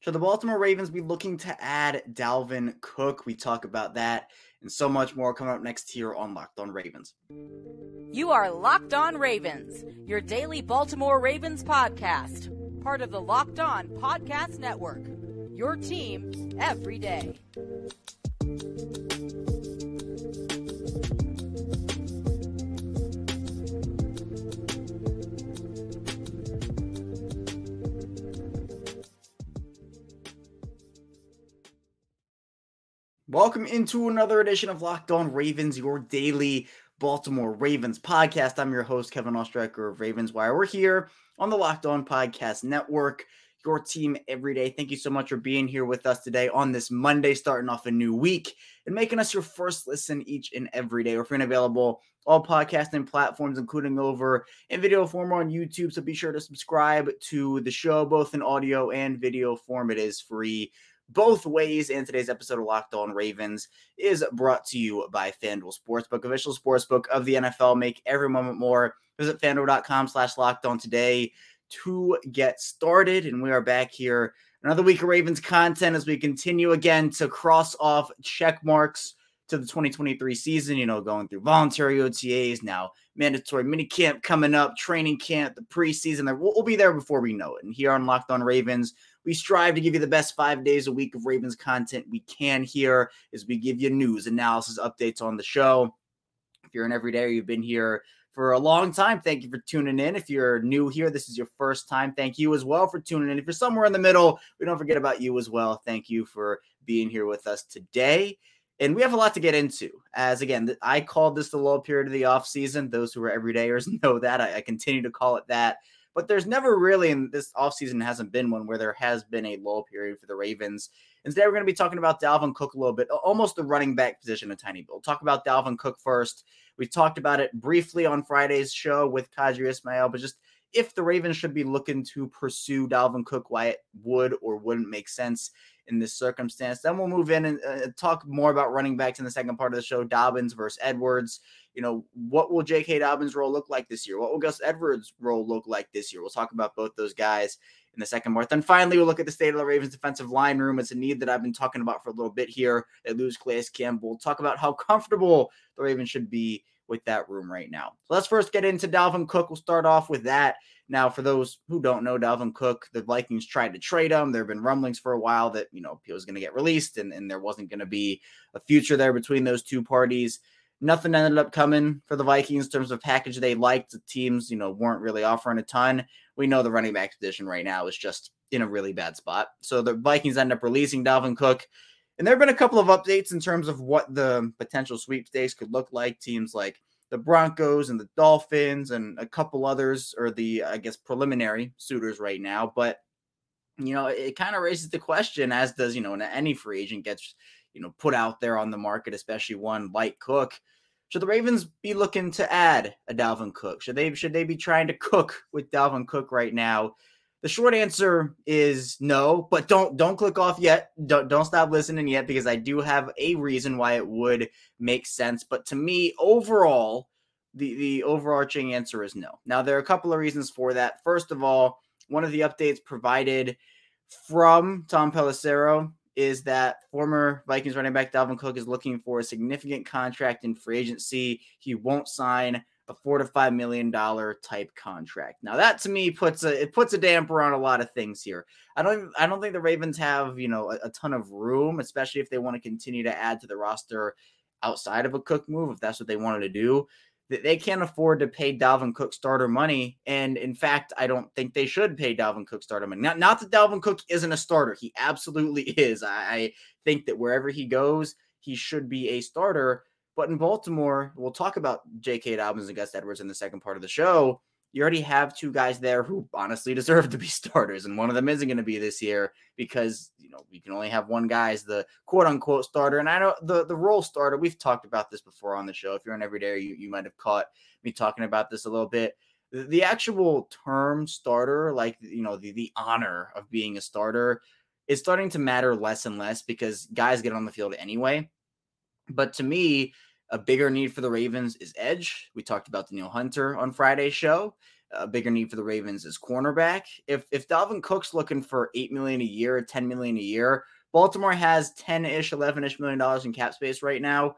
Should the Baltimore Ravens be looking to add Dalvin Cook? We talk about that and so much more coming up next here on Locked On Ravens. You are Locked On Ravens, your daily Baltimore Ravens podcast, part of the Locked On Podcast Network. Your team every day. Welcome into another edition of Locked On Ravens, your daily Baltimore Ravens podcast. I'm your host, Kevin Oestreicher of Ravens Wire. We're here on the Locked On Podcast Network, your team every day. Thank you so much for being here with us today on this Monday, starting off a new week and making us your first listen each and every day. We're free and available all podcasting platforms, including over in video form on YouTube. So be sure to subscribe to the show, both in audio and video form. It is free both ways. And today's episode of Locked On Ravens is brought to you by FanDuel Sportsbook, official sportsbook of the NFL. Make every moment more. Visit fanduel.com slash locked on today to get started. And we are back here another week of Ravens content as we continue again to cross off check marks to the 2023 season, you know, going through voluntary OTAs, now mandatory mini camp coming up, training camp, the preseason. We'll, we'll be there before we know it. And here on Locked On Ravens, we strive to give you the best five days a week of Ravens content we can here as we give you news, analysis, updates on the show. If you're an everyday, you've been here for a long time. Thank you for tuning in. If you're new here, this is your first time. Thank you as well for tuning in. If you're somewhere in the middle, we don't forget about you as well. Thank you for being here with us today. And we have a lot to get into. As again, I called this the low period of the off season. Those who are everydayers know that. I, I continue to call it that but there's never really in this offseason hasn't been one where there has been a lull period for the Ravens. Instead, we're going to be talking about Dalvin Cook a little bit, almost the running back position a tiny bit. We'll talk about Dalvin Cook first. We talked about it briefly on Friday's show with Qadry Ismail, but just if the Ravens should be looking to pursue Dalvin Cook, why it would or wouldn't make sense in this circumstance. Then we'll move in and uh, talk more about running backs in the second part of the show Dobbins versus Edwards you know, what will J.K. Dobbins' role look like this year? What will Gus Edwards' role look like this year? We'll talk about both those guys in the second part. Then finally, we'll look at the state of the Ravens' defensive line room. It's a need that I've been talking about for a little bit here. They lose Calais Campbell. We'll talk about how comfortable the Ravens should be with that room right now. So let's first get into Dalvin Cook. We'll start off with that. Now, for those who don't know, Dalvin Cook, the Vikings tried to trade him. There have been rumblings for a while that, you know, he was going to get released and, and there wasn't going to be a future there between those two parties nothing ended up coming for the Vikings in terms of package they liked. The teams, you know, weren't really offering a ton. We know the running back position right now is just in a really bad spot. So the Vikings end up releasing Dalvin Cook. And there have been a couple of updates in terms of what the potential sweepstakes could look like. Teams like the Broncos and the Dolphins and a couple others are the, I guess, preliminary suitors right now. But, you know, it kind of raises the question, as does, you know, any free agent gets you know, put out there on the market, especially one like Cook. Should the Ravens be looking to add a Dalvin Cook? Should they should they be trying to cook with Dalvin Cook right now? The short answer is no, but don't don't click off yet. Don't don't stop listening yet because I do have a reason why it would make sense. But to me, overall, the the overarching answer is no. Now there are a couple of reasons for that. First of all, one of the updates provided from Tom Pelissero is that former Vikings running back Dalvin Cook is looking for a significant contract in free agency. He won't sign a four to five million dollar type contract. Now that to me puts a it puts a damper on a lot of things here. I don't I don't think the Ravens have you know a, a ton of room, especially if they want to continue to add to the roster outside of a Cook move if that's what they wanted to do they can't afford to pay Dalvin Cook starter money. And in fact, I don't think they should pay Dalvin Cook starter money. Not, not that Dalvin Cook isn't a starter. He absolutely is. I, I think that wherever he goes, he should be a starter. But in Baltimore, we'll talk about J.K. Dobbins and Gus Edwards in the second part of the show you already have two guys there who honestly deserve to be starters, and one of them isn't going to be this year because you know we can only have one guy as the quote unquote starter. And I know the the role starter. We've talked about this before on the show. If you're an everyday, you you might have caught me talking about this a little bit. The, the actual term starter, like you know the the honor of being a starter, is starting to matter less and less because guys get on the field anyway. But to me, a bigger need for the Ravens is edge. We talked about Danielle Hunter on Friday's show. a bigger need for the Ravens is cornerback. If if Dalvin Cook's looking for eight million a year, ten million a year, Baltimore has 10-ish, 11-ish million dollars in cap space right now.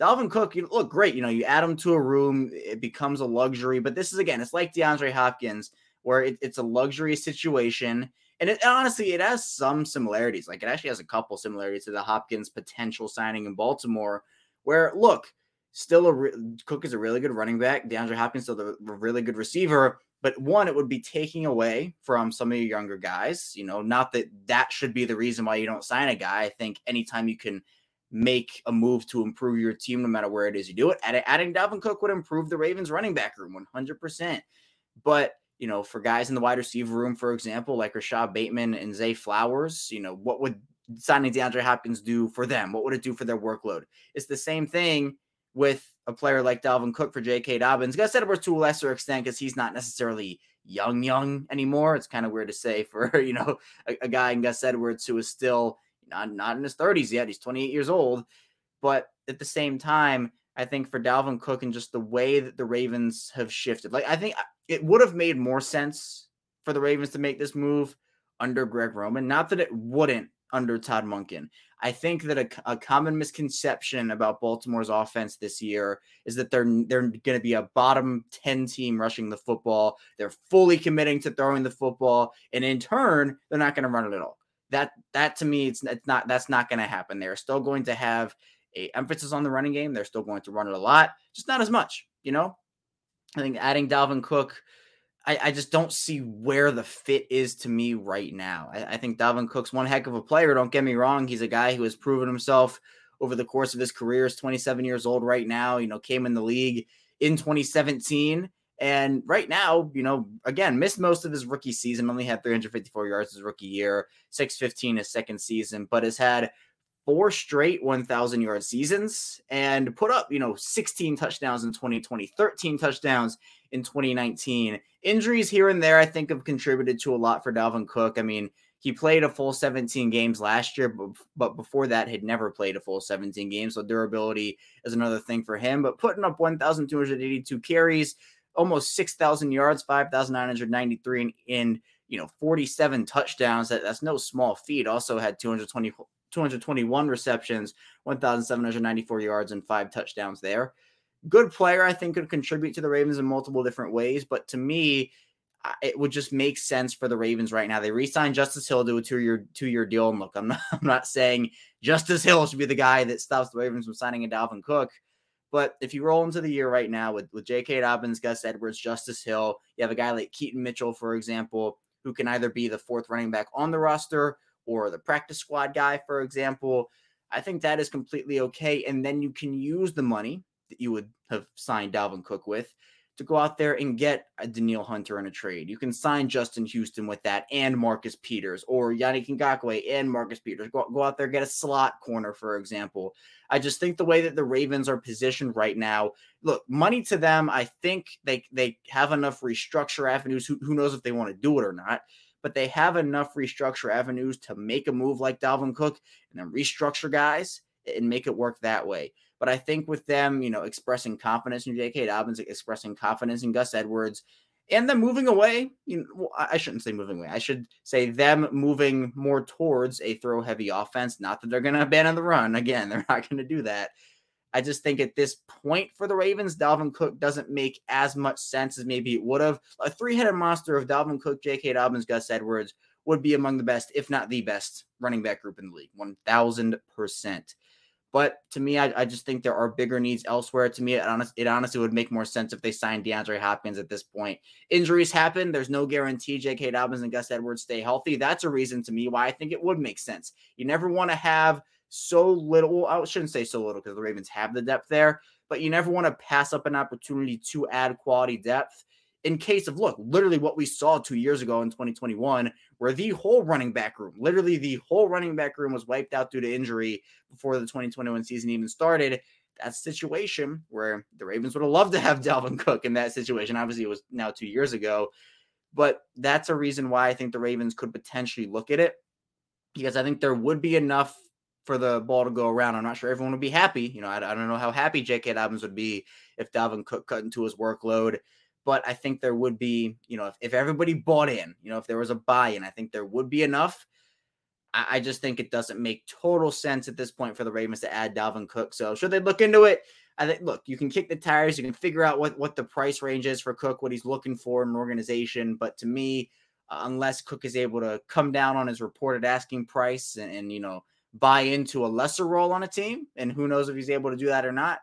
Dalvin Cook, you look great. You know, you add him to a room, it becomes a luxury. But this is again, it's like DeAndre Hopkins, where it, it's a luxury situation. And it honestly, it has some similarities. Like it actually has a couple similarities to the Hopkins potential signing in Baltimore, where look, still a re- Cook is a really good running back. DeAndre Hopkins still a really good receiver. But one, it would be taking away from some of your younger guys. You know, not that that should be the reason why you don't sign a guy. I think anytime you can make a move to improve your team, no matter where it is you do it, adding Dalvin Cook would improve the Ravens running back room 100%. But you know, for guys in the wide receiver room, for example, like Rashod Bateman and Zay Flowers, you know, what would signing DeAndre Hopkins do for them? What would it do for their workload? It's the same thing with a player like Dalvin Cook for J.K. Dobbins. Gus Edwards to a lesser extent because he's not necessarily young, young anymore. It's kind of weird to say for you know a, a guy in Gus Edwards who is still not not in his 30s yet. He's 28 years old, but at the same time, I think for Dalvin Cook and just the way that the Ravens have shifted, like I think uh, it would have made more sense for the Ravens to make this move under Greg Roman. Not that it wouldn't under Todd Monken. I think that a, a, common misconception about Baltimore's offense this year is that they're they're going to be a bottom 10 team rushing the football. They're fully committing to throwing the football and in turn, they're not going to run it at all. That that to me it's, it's not that's not going to happen. They're still going to have a emphasis on the running game. They're still going to run it a lot, just not as much, you know? I think adding Dalvin Cook I, I, just don't see where the fit is to me right now. I, I, think Dalvin Cook's one heck of a player. Don't get me wrong. He's a guy who has proven himself over the course of his career. Is 27 years old right now. You know, came in the league in 2017. And right now, you know, again, missed most of his rookie season, only had 354 yards his rookie year, 615 his second season, but has had four straight 1,000 yard seasons and put up, you know, 16 touchdowns in 2020, 13 touchdowns in 2019. Injuries here and there, I think, have contributed to a lot for Dalvin Cook. I mean, he played a full 17 games last year, but, but before that, had never played a full 17 games. So durability is another thing for him. But putting up 1,282 carries, almost 6,000 yards, 5,993 in, in you know 47 touchdowns. That, that's no small feat. Also had 220 221 receptions, 1,794 yards, and five touchdowns there. Good player, I think, could contribute to the Ravens in multiple different ways. But to me, it would just make sense for the Ravens right now. They re-signed Justice Hill to a two-year two-year deal. And look, I'm not I'm not saying Justice Hill should be the guy that stops the Ravens from signing a Dalvin Cook. But if you roll into the year right now with, with J.K. Dobbins, Gus Edwards, Justice Hill, you have a guy like Keaton Mitchell, for example, who can either be the fourth running back on the roster or the practice squad guy, for example, I think that is completely okay. And then you can use the money that you would have signed Dalvin Cook with to go out there and get a Danielle Hunter in a trade. You can sign Justin Houston with that and Marcus Peters or Yannick Ngakoue and Marcus Peters. Go, go out there, get a slot corner, for example. I just think the way that the Ravens are positioned right now, look, money to them, I think they they have enough restructure avenues. Who, who knows if they want to do it or not? But they have enough restructure avenues to make a move like Dalvin Cook and then restructure guys and make it work that way. But I think with them, you know, expressing confidence in J.K. Dobbins, expressing confidence in Gus Edwards, and them moving away, you know, I shouldn't say moving away. I should say them moving more towards a throw heavy offense. Not that they're going to abandon the run. Again, they're not going to do that. I just think at this point for the Ravens, Dalvin Cook doesn't make as much sense as maybe it would have. A three headed monster of Dalvin Cook, J.K. Dobbins, Gus Edwards would be among the best, if not the best, running back group in the league. 1000%. But to me, I, I just think there are bigger needs elsewhere. To me, it, honest, it honestly would make more sense if they signed DeAndre Hopkins at this point. Injuries happen. There's no guarantee J.K. Dobbins and Gus Edwards stay healthy. That's a reason to me why I think it would make sense. You never want to have – so little. I shouldn't say so little because the Ravens have the depth there, but you never want to pass up an opportunity to add quality depth in case of look, literally what we saw two years ago in 2021, where the whole running back room, literally the whole running back room was wiped out due to injury before the 2021 season even started. That situation where the Ravens would have loved to have Dalvin Cook in that situation. Obviously, it was now two years ago, but that's a reason why I think the Ravens could potentially look at it because I think there would be enough for the ball to go around. I'm not sure everyone would be happy. You know, I, I don't know how happy J.K. Dobbins would be if Dalvin Cook cut into his workload. but I think there would be, you know, if, if everybody bought in, you know, if there was a buy in, I think there would be enough. I, I, just think it doesn't make total sense at this point for the Ravens to add Dalvin Cook. So should they look into it? I think look, you can kick the tires, you can figure out what what the price range is for Cook, what he's looking for in an organization. But to me, uh, unless Cook is able to come down on his reported asking price and, and you know buy into a lesser role on a team, and who knows if he's able to do that or not,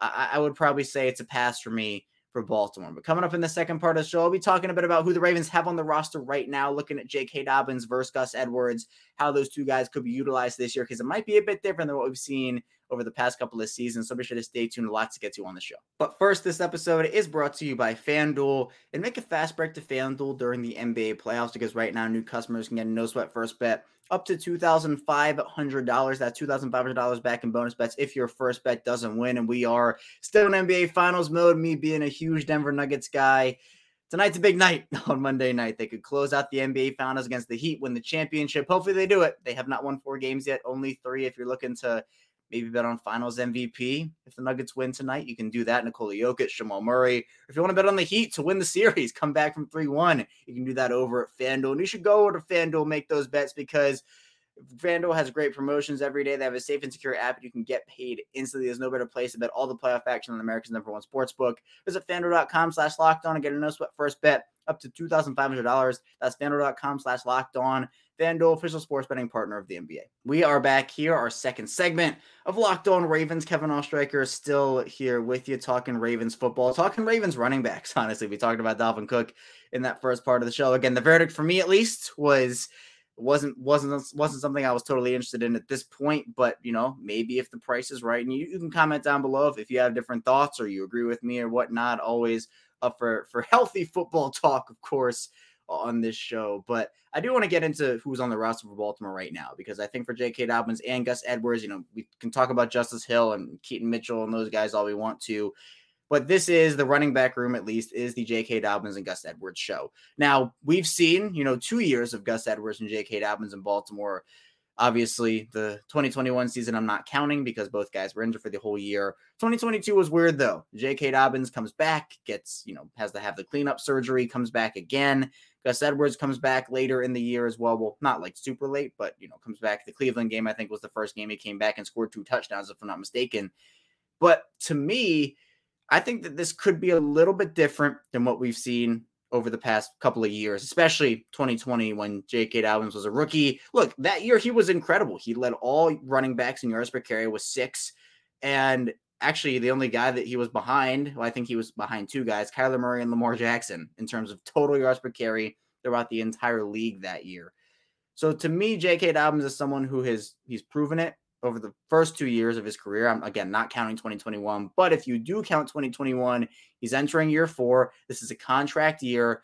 I, I would probably say it's a pass for me for Baltimore. But coming up in the second part of the show, I'll be talking a bit about who the Ravens have on the roster right now, looking at J.K. Dobbins versus Gus Edwards, how those two guys could be utilized this year, because it might be a bit different than what we've seen over the past couple of seasons. So be sure to stay tuned. Lots to get to on the show. But first, this episode is brought to you by FanDuel. And make a fast break to FanDuel during the NBA playoffs because right now new customers can get a no sweat first bet up to $2,500. That's $2,500 back in bonus bets if your first bet doesn't win. And we are still in NBA Finals mode, me being a huge Denver Nuggets guy. Tonight's a big night on Monday night. They could close out the NBA Finals against the Heat, win the championship. Hopefully, they do it. They have not won four games yet, only three. If you're looking to maybe bet on Finals MVP, if the Nuggets win tonight, you can do that. Nikola Jokic, Jamal Murray. If you want to bet on the Heat to win the series, come back from 3 1, you can do that over at FanDuel. And you should go over to FanDuel, make those bets because – FanDuel has great promotions every day. They have a safe and secure app. You can get paid instantly. There's no better place to bet all the playoff action on America's number one sports book. Visit FanDuel.com slash locked on and get a no sweat first bet up to $2,500. That's FanDuel.com slash locked on. FanDuel, official sports betting partner of the NBA. We are back here, our second segment of Locked On Ravens. Kevin Oestreicher is still here with you, talking Ravens football, talking Ravens running backs. Honestly, we talked about Dalvin Cook in that first part of the show. Again, the verdict for me, at least, was – wasn't wasn't wasn't something I was totally interested in at this point. But you know, maybe if the price is right, and you, you can comment down below if, if you have different thoughts or you agree with me or whatnot. Always up for for healthy football talk, of course, on this show. But I do want to get into who's on the roster for Baltimore right now because I think for J.K. Dobbins and Gus Edwards, you know, we can talk about Justice Hill and Keaton Mitchell and those guys all we want to. But this is the running back room, at least, is the J.K. Dobbins and Gus Edwards show. Now, we've seen, you know, two years of Gus Edwards and J.K. Dobbins in Baltimore. Obviously, the 2021 season I'm not counting because both guys were injured for the whole year. 2022 was weird though. J.K. Dobbins comes back, gets, you know, has to have the cleanup surgery, comes back again. Gus Edwards comes back later in the year as well. Well, not like super late, but, you know, comes back. The Cleveland game, I think, was the first game he came back and scored two touchdowns, if I'm not mistaken. But to me, I think that this could be a little bit different than what we've seen over the past couple of years, especially 2020 when J.K. Dobbins was a rookie. Look, that year he was incredible. He led all running backs in yards per carry with six. And actually, the only guy that he was behind, well, I think he was behind two guys, Kyler Murray and Lamar Jackson, in terms of total yards per carry throughout the entire league that year. So to me, J.K. Dobbins is someone who has he's proven it over the first two years of his career. I'm again not counting 2021, but if you do count 2021, he's entering year four. This is a contract year.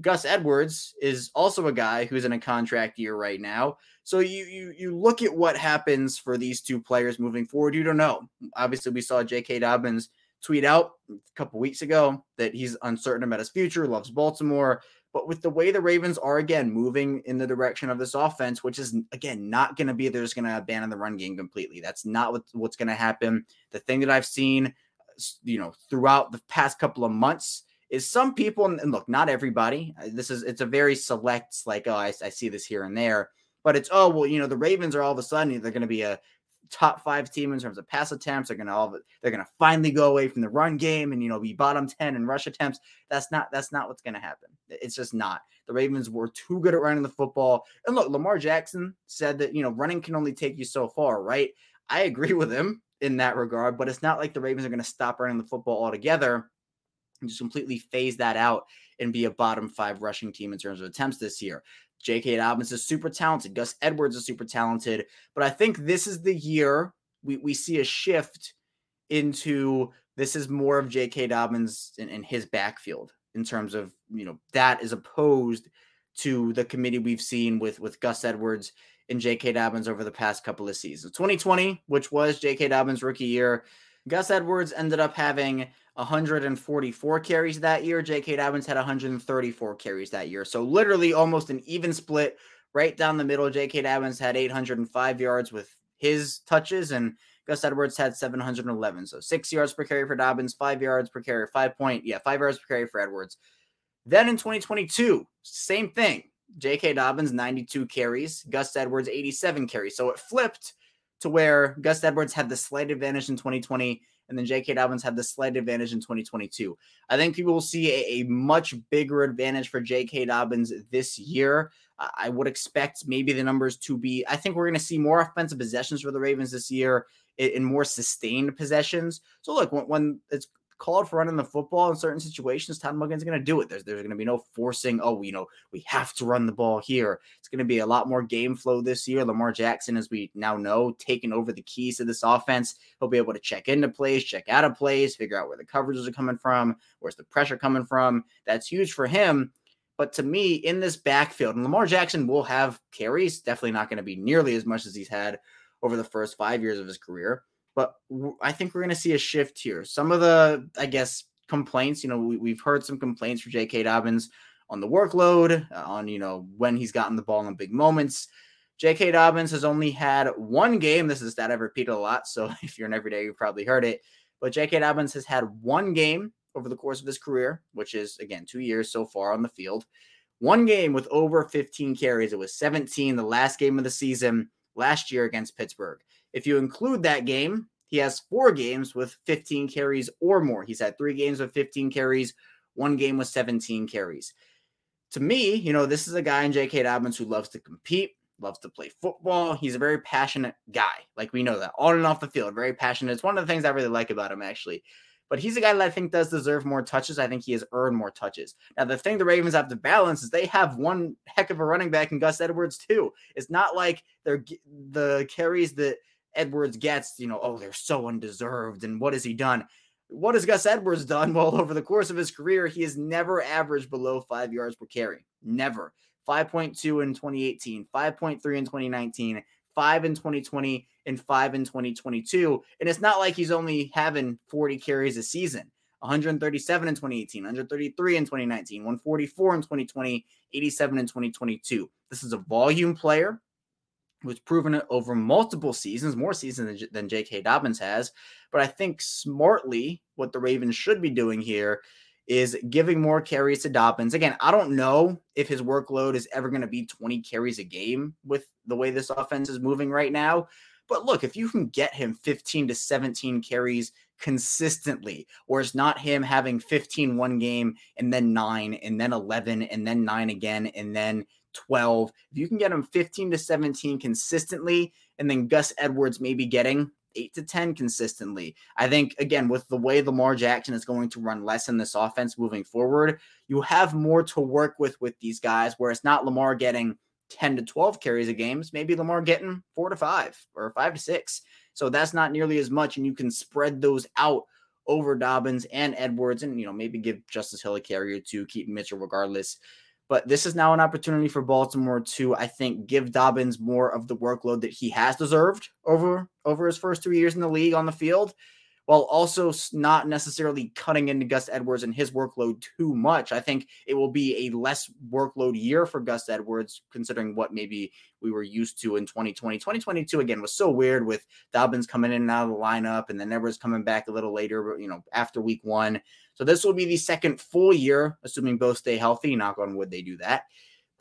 Gus Edwards is also a guy who's in a contract year right now. So you you you look at what happens for these two players moving forward. You don't know. Obviously, we saw J.K. Dobbins tweet out a couple weeks ago that he's uncertain about his future, loves Baltimore. But with the way the Ravens are again moving in the direction of this offense, which is again not going to be they're just going to abandon the run game completely. That's not what, what's going to happen. The thing that I've seen, you know, throughout the past couple of months is some people, and look, not everybody. Uh, this is it's a very select, like oh, I, I see this here and there, but it's oh well, you know, the Ravens are all of a sudden they're going to be a top five team in terms of pass attempts. They're gonna all they're gonna finally go away from the run game and you know be bottom 10 in rush attempts. That's not that's not what's gonna happen. It's just not. The Ravens were too good at running the football. And look, Lamar Jackson said that you know running can only take you so far, right? I agree with him in that regard, but it's not like the Ravens are gonna stop running the football altogether and just completely phase that out and be a bottom five rushing team in terms of attempts this year. J.K. Dobbins is super talented. Gus Edwards is super talented. But I think this is the year we, we see a shift into this is more of J.K. Dobbins in, in his backfield in terms of, you know, that is opposed to the committee we've seen with, with Gus Edwards and J.K. Dobbins over the past couple of seasons. 2020, which was J.K. Dobbins' rookie year, Gus Edwards ended up having 144 carries that year. J.K. Dobbins had 134 carries that year. So literally almost an even split right down the middle. J.K. Dobbins had 805 yards with his touches, and Gus Edwards had 711. So six yards per carry for Dobbins, five yards per carry, five point, yeah, five yards per carry for Edwards. Then in 2022, same thing. J.K. Dobbins, 92 carries, Gus Edwards, 87 carries. So it flipped to where Gus Edwards had the slight advantage in 2020 and then J.K. Dobbins had the slight advantage in 2022. I think people will see a, a much bigger advantage for J.K. Dobbins this year. I would expect maybe the numbers to be. I think we're going to see more offensive possessions for the Ravens this year in, more sustained possessions. So look, when, when it's called for running the football in certain situations, Todd Monken's going to do it. There's there's going to be no forcing. Oh, you know, we have to run the ball here. It's going to be a lot more game flow this year. Lamar Jackson, as we now know, taking over the keys to this offense. He'll be able to check into plays, check out of plays, figure out where the coverages are coming from, where's the pressure coming from. That's huge for him. But to me, in this backfield, and Lamar Jackson will have carries, definitely not going to be nearly as much as he's had over the first five years of his career. But I think we're going to see a shift here. Some of the, I guess, complaints, you know, we, have heard some complaints for J.K. Dobbins on the workload, uh, on, you know, when he's gotten the ball in big moments. J.K. Dobbins has only had one game. This is that I've repeated a lot. So if you're an everyday, you've probably heard it. But J.K. Dobbins has had one game over the course of his career, which is, again, two years so far on the field. One game with over 15 carries. It was 17, the last game of the season last year against Pittsburgh. If you include that game, he has four games with 15 carries or more. He's had three games with 15 carries, one game with 17 carries. To me, you know, this is a guy in J.K. Dobbins who loves to compete, loves to play football. He's a very passionate guy. Like we know that on and off the field, very passionate. It's one of the things I really like about him, actually. But he's a guy that I think does deserve more touches. I think he has earned more touches. Now, the thing the Ravens have to balance is they have one heck of a running back in Gus Edwards, too. It's not like they're the carries that – Edwards gets, you know, oh, they're so undeserved. And what has he done? What has Gus Edwards done? Well, over the course of his career, he has never averaged below five yards per carry. Never. 5.2 in 2018, 5.3 in 2019, 5 in 2020, and 5 in 2022. And it's not like he's only having 40 carries a season. 137 in 2018, 133 in 2019, 144 in 2020, 87 in 2022. This is a volume player who's proven it over multiple seasons, more seasons than, than J.K. Dobbins has. But I think smartly, what the Ravens should be doing here is giving more carries to Dobbins. Again, I don't know if his workload is ever going to be 20 carries a game with the way this offense is moving right now. But look, if you can get him 15 to 17 carries consistently, or it's not him having 15 one game and then nine and then 11 and then nine again and then 12. If you can get him 15 to 17 consistently, and then Gus Edwards maybe getting eight to 10 consistently. I think, again, with the way Lamar Jackson is going to run less in this offense moving forward, you have more to work with with these guys, where it's not Lamar getting 10 to 12 carries a game. It's maybe Lamar getting four to five or five to six. So that's not nearly as much. And you can spread those out over Dobbins and Edwards and, you know, maybe give Justice Hill a carry or two, keep Mitchell regardless. But this is now an opportunity for Baltimore to, I think, give Dobbins more of the workload that he has deserved over over his first three years in the league on the field while also not necessarily cutting into Gus Edwards and his workload too much. I think it will be a less workload year for Gus Edwards, considering what maybe we were used to in 2020. 2022, again, was so weird with Dobbins coming in and out of the lineup and then Edwards coming back a little later, but you know, after week one. So this will be the second full year, assuming both stay healthy. Knock on wood, they do that.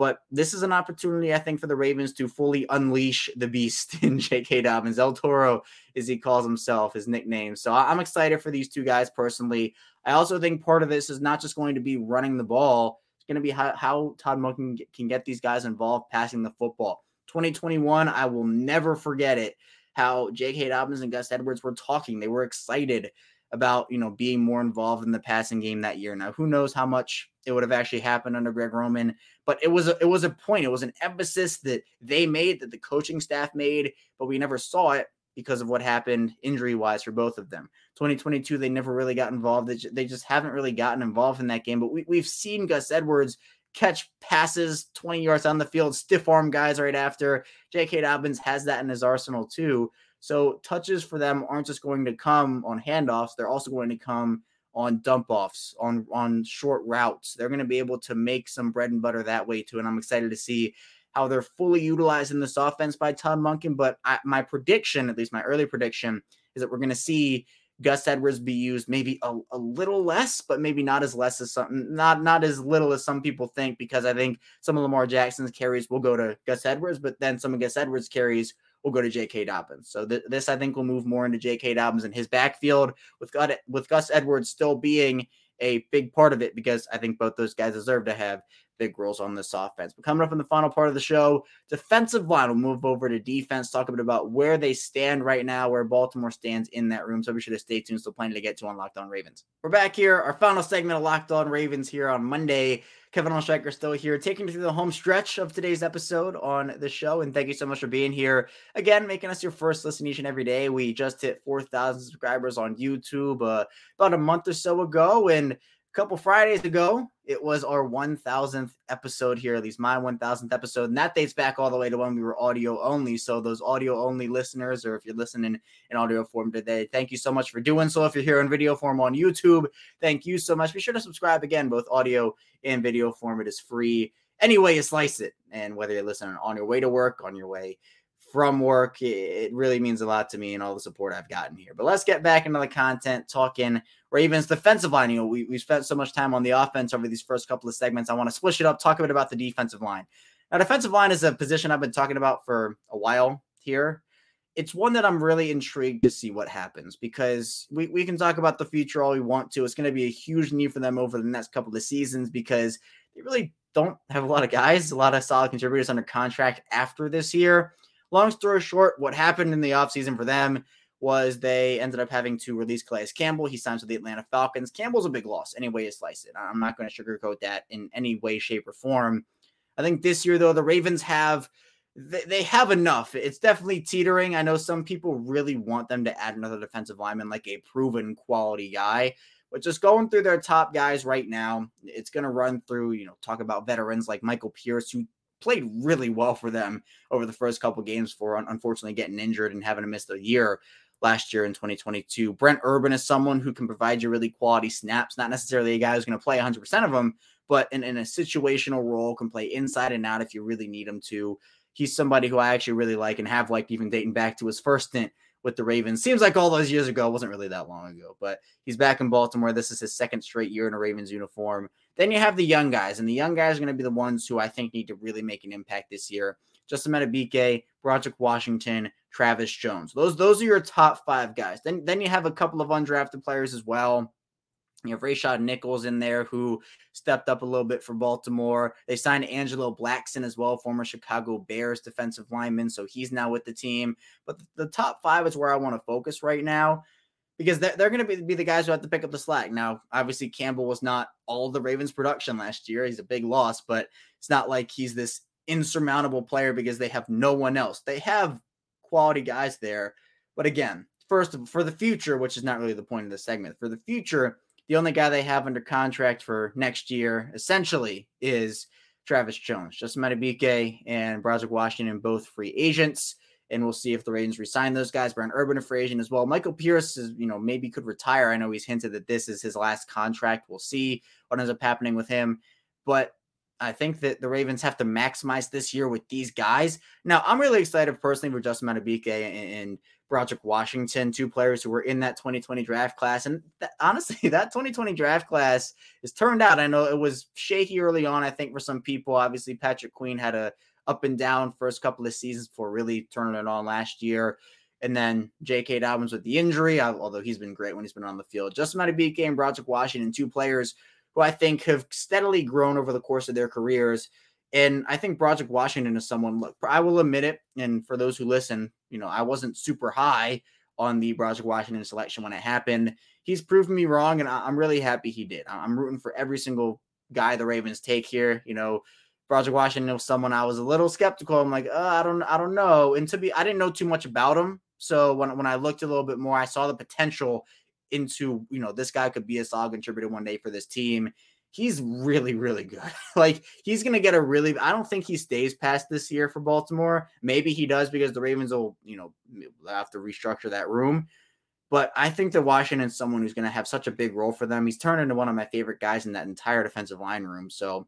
But this is an opportunity, I think, for the Ravens to fully unleash the beast in J.K. Dobbins. El Toro, as he calls himself, his nickname. So I'm excited for these two guys personally. I also think part of this is not just going to be running the ball, it's going to be how, how Todd Monken can get these guys involved passing the football. 2021, I will never forget it. How J.K. Dobbins and Gus Edwards were talking. They were excited about you know being more involved in the passing game that year. Now, who knows how much it would have actually happened under Greg Roman, but it was a, it was a point. It was an emphasis that they made, that the coaching staff made, but we never saw it because of what happened injury wise for both of them. 2022, they never really got involved. They just haven't really gotten involved in that game. But we, we've seen Gus Edwards catch passes 20 yards on the field, stiff arm guys right after. J.K. Dobbins has that in his arsenal too. So touches for them aren't just going to come on handoffs, they're also going to come on dump offs, on on short routes. They're going to be able to make some bread and butter that way too. And I'm excited to see how they're fully utilizing this offense by Todd Monken. But I, my prediction, at least my early prediction, is that we're going to see Gus Edwards be used maybe a, a little less, but maybe not as less as some, not not as little as some people think, because I think some of Lamar Jackson's carries will go to Gus Edwards, but then some of Gus Edwards' carries will go to J.K. Dobbins. So th- this I think will move more into J.K. Dobbins and his backfield with God, with Gus Edwards still being a big part of it because I think both those guys deserve to have big roles on this offense. But coming up in the final part of the show, defensive line we'll move over to defense, talk a bit about where they stand right now, where Baltimore stands in that room. So be sure to stay tuned. Still plenty to get to on Locked On Ravens. We're back here, our final segment of Locked On Ravens here on Monday. Kevin Oestreicher still here, taking you through the home stretch of today's episode on the show. And thank you so much for being here again, making us your first listen each and every day. We just hit 4,000 subscribers on YouTube uh, about a month or so ago. And couple Fridays ago, it was our 1000th episode here, at least my 1000th episode. And that dates back all the way to when we were audio only. So, those audio only listeners, or if you're listening in audio form today, thank you so much for doing so. If you're here in video form on YouTube, thank you so much. Be sure to subscribe again, both audio and video form. It is free. Any way you slice it. And whether you're listening on your way to work, on your way from work. It really means a lot to me and all the support I've gotten here. But let's get back into the content talking Ravens defensive line. You know, we, we spent so much time on the offense over these first couple of segments. I want to switch it up, talk a bit about the defensive line. Now, defensive line is a position I've been talking about for a while here. It's one that I'm really intrigued to see what happens because we, we can talk about the future all we want to. It's going to be a huge need for them over the next couple of seasons because they really don't have a lot of guys, a lot of solid contributors under contract after this year long story short, what happened in the offseason for them was they ended up having to release Calais Campbell. He signs with the Atlanta Falcons. Campbell's a big loss, any way you slice it. I'm not going to sugarcoat that in any way, shape, or form. I think this year, though, the Ravens have they have enough. It's definitely teetering. I know some people really want them to add another defensive lineman, like a proven quality guy. But just going through their top guys right now, it's going to run through, you know, talk about veterans like Michael Pierce, who played really well for them over the first couple games for unfortunately getting injured and having to miss the year last year in 2022. Brent Urban is someone who can provide you really quality snaps, not necessarily a guy who's going to play 100% of them, but in, in a situational role can play inside and out if you really need him to. He's somebody who I actually really like and have liked even dating back to his first stint with the Ravens. Seems like all those years ago, wasn't really that long ago, but he's back in Baltimore. This is his second straight year in a Ravens uniform. Then you have the young guys, and the young guys are going to be the ones who I think need to really make an impact this year. Justin Madubuike, Broderick Washington, Travis Jones. Those those are your top five guys. Then then you have a couple of undrafted players as well. You have Rayshad Nichols in there who stepped up a little bit for Baltimore. They signed Angelo Blackson as well, former Chicago Bears defensive lineman. So he's now with the team. But the top five is where I want to focus right now because they're, they're going to be, be the guys who have to pick up the slack. Now, obviously, Campbell was not all the Ravens' production last year. He's a big loss, but it's not like he's this insurmountable player because they have no one else. They have quality guys there. But again, first for the future, which is not really the point of the segment, for the future, the only guy they have under contract for next year essentially is Travis Jones. Justin Madubuike and Broderick Washington, both free agents and we'll see if the Ravens resign those guys. Brent Urban, a free agent as well. Michael Pierce is, you know, maybe could retire. I know he's hinted that this is his last contract. We'll see what ends up happening with him. But I think that the Ravens have to maximize this year with these guys. Now, I'm really excited personally for Justin Madubuike and, and Broderick Washington, two players who were in that 2020 draft class. And that, honestly, that 2020 draft class has turned out. I know it was shaky early on, I think, for some people. Obviously, Patrick Queen had a up and down first couple of seasons before really turning it on last year. And then J.K. Dobbins with the injury, although he's been great when he's been on the field. Just Justin Madubuike and Broderick Washington, two players who I think have steadily grown over the course of their careers. And I think Broderick Washington is someone, look, I will admit it. And for those who listen, you know, I wasn't super high on the Broderick Washington selection when it happened. He's proven me wrong, and I'm really happy he did. I'm rooting for every single guy the Ravens take here. You know, Broderick Washington was someone I was a little skeptical. I'm like, uh, I don't, I don't know. And to be, I didn't know too much about him. So when when I looked a little bit more, I saw the potential into, you know, this guy could be a solid contributor one day for this team. He's really, really good. like he's gonna get a really. I don't think he stays past this year for Baltimore. Maybe he does because the Ravens will, you know, have to restructure that room. But I think that Washington's someone who's to have such a big role for them. He's turned into one of my favorite guys in that entire defensive line room. So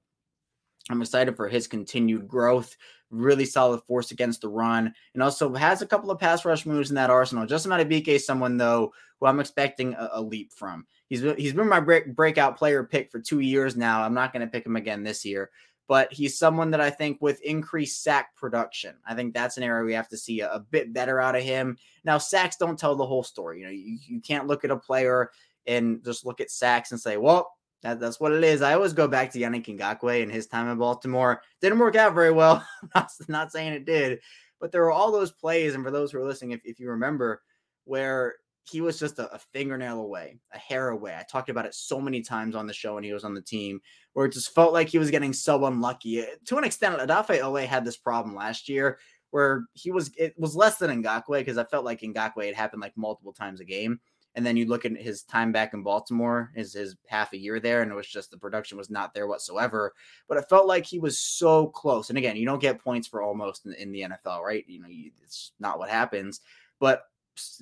I'm excited for his continued growth. Really solid force against the run, and also has a couple of pass rush moves in that arsenal. Justin Madubuike is someone though who I'm expecting a, a leap from. He's he's been my break, breakout player pick for two years now. I'm not going to pick him again this year, but he's someone that I think with increased sack production, I think that's an area we have to see a, a bit better out of him. Now, sacks don't tell the whole story. You know, you, you can't look at a player and just look at sacks and say, well, that, that's what it is. I always go back to Yannick Ngakoue and his time in Baltimore. Didn't work out very well. not, not saying it did, but there were all those plays. And for those who are listening, if, if you remember, where he was just a, a, fingernail away, a hair away. I talked about it so many times on the show when he was on the team, where it just felt like he was getting so unlucky. Eh, to an extent, Odafe Oweh had this problem last year where he was it was less than Ngakoue because I felt like Ngakoue had happened like multiple times a game. And then you look at his time back in Baltimore, his his half a year there, and it was just the production was not there whatsoever. But it felt like he was so close. And again, you don't get points for almost in, in the NFL, right? You know, you, it's not what happens. But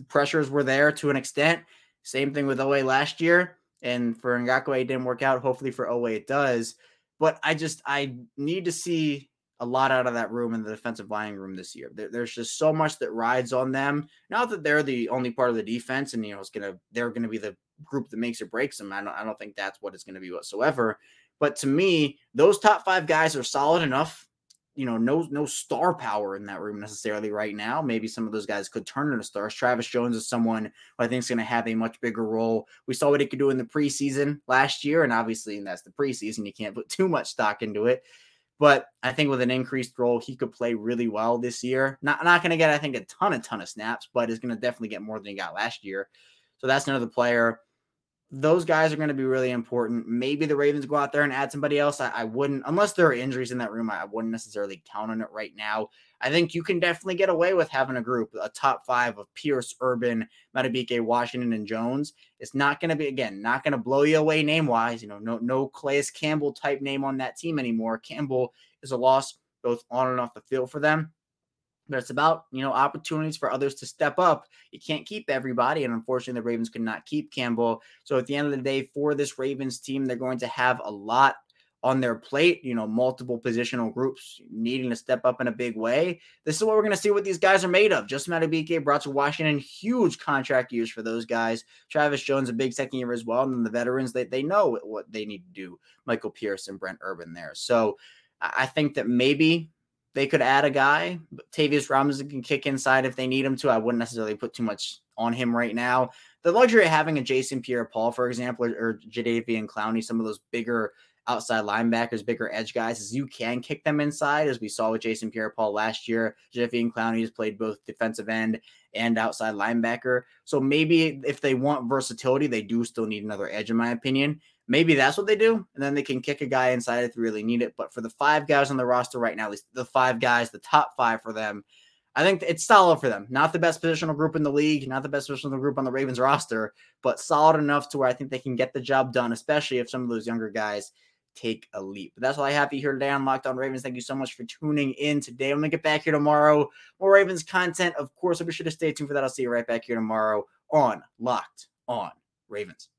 pressures were there to an extent. Same thing with Oweh last year. And for Ngakoue, it didn't work out. Hopefully for Oweh, it does. But I just I need to see a lot out of that room in the defensive lining room this year. There, there's just so much that rides on them. Not that they're the only part of the defense, and you know it's gonna they're gonna be the group that makes or breaks them. I don't I don't think that's what it's gonna be whatsoever. But to me, those top five guys are solid enough you know, no no star power in that room necessarily right now. Maybe some of those guys could turn into stars. Travis Jones is someone who I think is going to have a much bigger role. We saw what he could do in the preseason last year, and obviously and that's the preseason. You can't put too much stock into it. But I think with an increased role, he could play really well this year. Not not going to get, I think, a ton, a ton of snaps, but is going to definitely get more than he got last year. So that's another player those guys are going to be really important. Maybe the Ravens go out there and add somebody else. I, I, wouldn't, unless there are injuries in that room, I wouldn't necessarily count on it right now. I think you can definitely get away with having a group, a top five of Pierce, Urban, Madubuike, Washington, and Jones. It's not going to be, again, not going to blow you away name wise. You know, no, no Calais Campbell type name on that team anymore. Campbell is a loss both on and off the field for them but it's about you know opportunities for others to step up. You can't keep everybody, and unfortunately, the Ravens could not keep Campbell. So at the end of the day, for this Ravens team, they're going to have a lot on their plate. You know, multiple positional groups needing to step up in a big way. This is what we're going to see what these guys are made of. Just Madubuike Broderick Washington, huge contract years for those guys. Travis Jones, a big second year as well, and then the veterans they they know what they need to do. Michael Pierce and Brent Urban there. So. I think that maybe they could add a guy. Tavius Robinson can kick inside if they need him to. I wouldn't necessarily put too much on him right now. The luxury of having a Jason Pierre-Paul, for example, or, or Jadeveon Clowney, some of those bigger outside linebackers, bigger edge guys, is you can kick them inside, as we saw with Jason Pierre-Paul last year. Jadeveon Clowney has played both defensive end and outside linebacker. So maybe if they want versatility, they do still need another edge, in my opinion. Maybe that's what they do, and then they can kick a guy inside if they really need it. But for the five guys on the roster right now, at least the five guys, the top five for them, I think it's solid for them. Not the best positional group in the league, not the best positional group on the Ravens roster, but solid enough to where I think they can get the job done, especially if some of those younger guys take a leap. But that's all I have for you here today on Locked On Ravens. Thank you so much for tuning in today. I'm gonna get back here tomorrow. More Ravens content, of course. So be sure to stay tuned for that. I'll see you right back here tomorrow on Locked On Ravens.